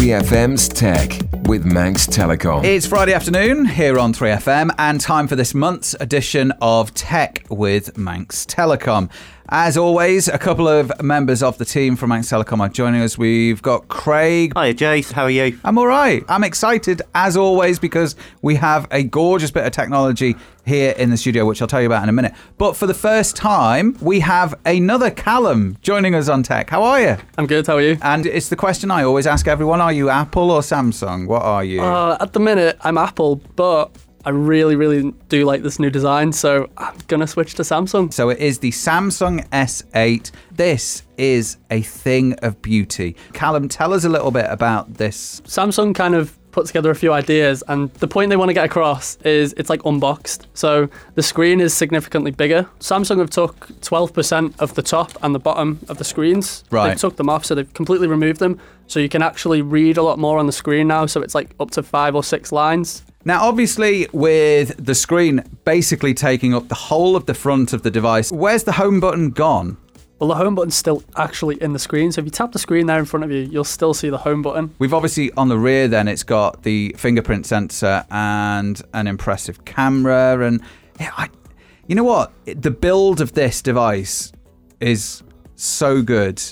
3FM's Tech with Manx Telecom. It's Friday afternoon here on 3FM and time for this month's edition of Tech with Manx Telecom. As always, a couple of members of the team from Manx Telecom are joining us. We've got Craig. Hiya, Jace. How are you? I'm all right. I'm excited as always because we have a gorgeous bit of technology here in the studio, which I'll tell you about in a minute. But for the first time, we have another Callum joining us on tech. How are you? I'm good. How are you? And it's the question I always ask everyone: Are you Apple or Samsung? What are you? Uh, at the minute, I'm Apple, but I really, really do like this new design, so I'm gonna switch to Samsung. So it is the Samsung S8. This is a thing of beauty. Callum, tell us a little bit about this. Samsung kind of put together a few ideas, and the point they want to get across is it's like unboxed. So the screen is significantly bigger. Samsung have took 12% of the top and the bottom of the screens. Right. They've took them off, so they've completely removed them. So you can actually read a lot more on the screen now. So it's like up to five or six lines. Now, obviously, with the screen basically taking up the whole of the front of the device, where's the home button gone? Well, the home button's still actually in the screen. So if you tap the screen there in front of you, you'll still see the home button. We've obviously on the rear, then it's got the fingerprint sensor and an impressive camera. And yeah, I, you know what? The build of this device is so good.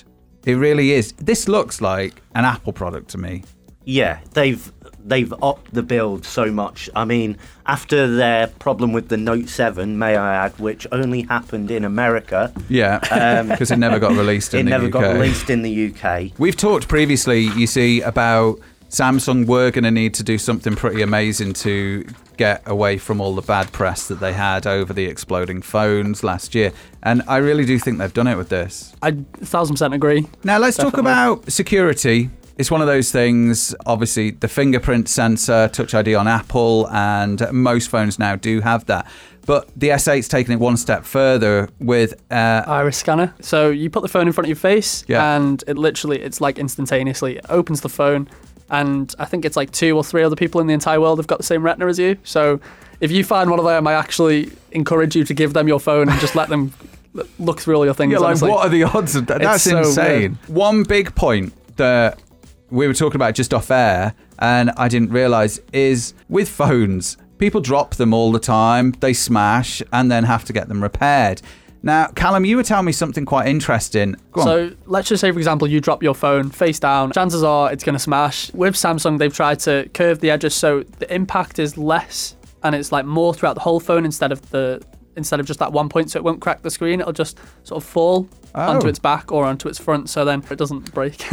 It really is. This looks like an Apple product to me. Yeah, they've they've upped the build so much. I mean, after their problem with the Note 7, may I add, which only happened in America, Yeah, um, because it never got released in it the never UK. got released in the UK. We've talked previously, you see, about Samsung were going to need to do something pretty amazing to get away from all the bad press that they had over the exploding phones last year. And I really do think they've done it with this. I thousand percent agree. Now, let's talk about security. It's one of those things, obviously, the fingerprint sensor, Touch ID on Apple, and most phones now do have that. But the S8's taken it one step further with uh, Iris scanner. So you put the phone in front of your face, Yeah. and it literally, it's like instantaneously it opens the phone, and I think it's like two or three other people in the entire world have got the same retina as you. So if you find one of them, I actually encourage you to give them your phone and just let them look through all your things. Yeah, like honestly. what are the odds of that? That's so insane. One big point that we were talking about just off air, and I didn't realize is with phones, people drop them all the time, they smash, and then have to get them repaired. Now, Callum, you were telling me something quite interesting. Go on. So let's just say, for example, you drop your phone face down. Chances are it's going to smash. With Samsung, they've tried to curve the edges so the impact is less and it's like more throughout the whole phone instead of the instead of just that one point. So it won't crack the screen. It'll just sort of fall Oh. onto its back or onto its front. So then it doesn't break.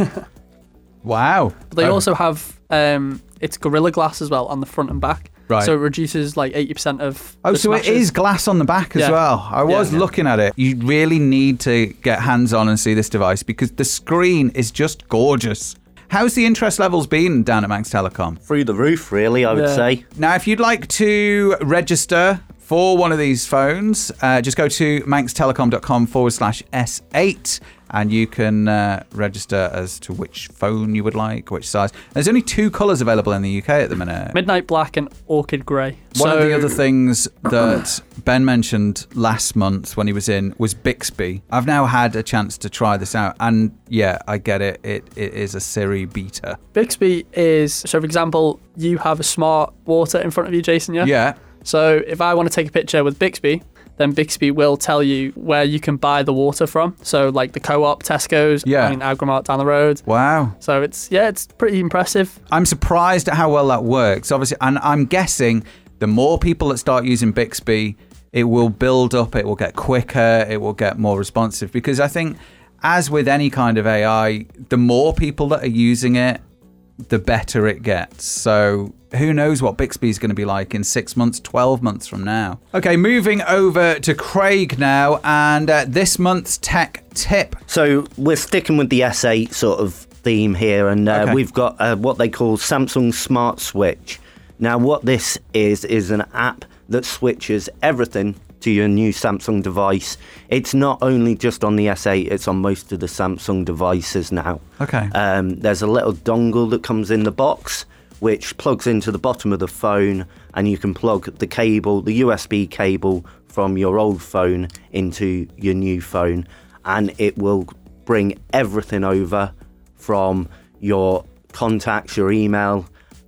wow. But they Oh, also have um, it's Gorilla Glass as well on the front and back. Right. So it reduces like 80% of. Oh, the so it smashes. is glass on the back as Yeah. well. I was Yeah. looking at it. You really need to get hands on and see this device because the screen is just gorgeous. How's the interest levels been down at Manx Telecom? Through the roof, really, I would Yeah. say. Now, if you'd like to register for one of these phones, uh, just go to manxtelecom.com forward slash S8 and you can uh, register as to which phone you would like, which size. There's only two colours available in the UK at the minute. Midnight Black and Orchid Grey. One so, of the other things that Ben mentioned last month when he was in was Bixby. I've now had a chance to try this out, and yeah, I get it. It, it is a Siri beta. Bixby is so. For example, you have a smart water in front of you, Jason. Yeah. Yeah. So if I want to take a picture with Bixby, then Bixby will tell you where you can buy the water from. So like the Co-op, Tesco's, Yeah. I mean Agramart down the road. Wow. So it's yeah, it's pretty impressive. I'm surprised at how well that works. Obviously, and I'm guessing the more people that start using Bixby, it will build up. It will get quicker. It will get more responsive. Because I think, as with any kind of AI, the more people that are using it, the better it gets. So who knows what Bixby is going to be like in six months, 12 months from now. Okay, moving over to Craig now, and uh, this month's tech tip. So we're sticking with the S8 sort of theme here, and uh, Okay. we've got uh, what they call Samsung Smart Switch. Now, what this is is an app that switches everything to your new Samsung device. It's not only just on the S8; it's on most of the Samsung devices now. Okay. Um, there's a little dongle that comes in the box, which plugs into the bottom of the phone, and you can plug the cable, the USB cable from your old phone into your new phone, and it will bring everything over from your contacts, your email,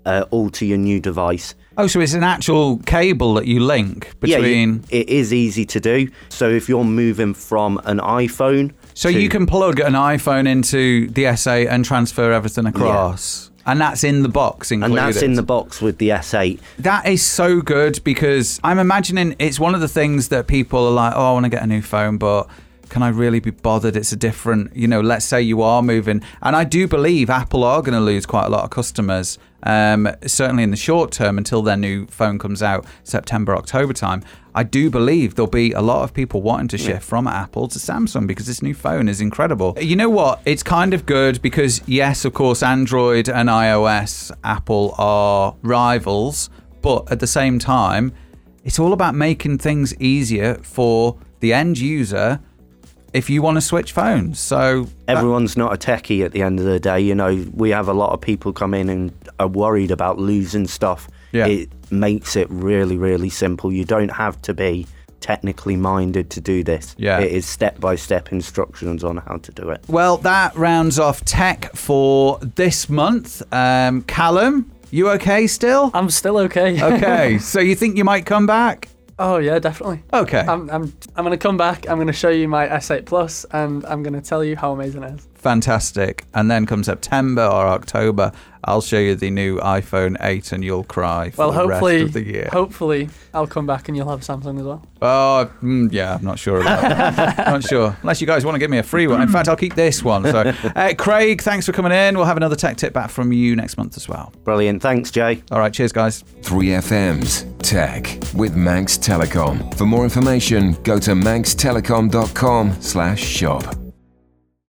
uh, all to your new device. Oh, so it's an actual cable that you link Yeah, between. you- it is easy to do. So if you're moving from an iPhone, so to- you can plug an iPhone into the S8 and transfer everything across. Yeah. And that's in the box included. and that's in the box with the S8. That is so good because I'm imagining it's one of the things that people are like, oh, I want to get a new phone, but can I really be bothered? It's a different, you know, let's say you are moving. And I do believe Apple are going to lose quite a lot of customers, um, certainly in the short term until their new phone comes out September, October time. I do believe there'll be a lot of people wanting to shift from Apple to Samsung because this new phone is incredible. You know what? It's kind of good because, yes, of course, Android and iOS, Apple are rivals, but at the same time, it's all about making things easier for the end user if you want to switch phones. So that- Everyone's not a techie at the end of the day. You know, we have a lot of people come in and are worried about losing stuff. Yeah. It makes it really, really simple. You don't have to be technically minded to do this. Yeah. It is step by step instructions on how to do it. Well, that rounds off tech for this month. Um, Callum, you okay still? I'm still okay. Okay, so you think you might come back? Oh yeah, definitely. Okay, I'm, I'm, I'm going to come back. I'm going to show you my S8 Plus, and I'm going to tell you how amazing it is. Fantastic. And then come September or October, I'll show you the new iPhone 8 and you'll cry for Well, the hopefully, rest of the year. hopefully, I'll come back and you'll have Samsung as well. Oh, mm, yeah, I'm not sure about that. not sure. Unless you guys want to give me a free one. In fact, I'll keep this one. So, uh, Craig, thanks for coming in. We'll have another tech tip back from you next month as well. Brilliant. Thanks, Jay. All right, cheers, guys. 3FM's Tech with Manx Telecom. For more information, go to manxtelecom.com slash shop.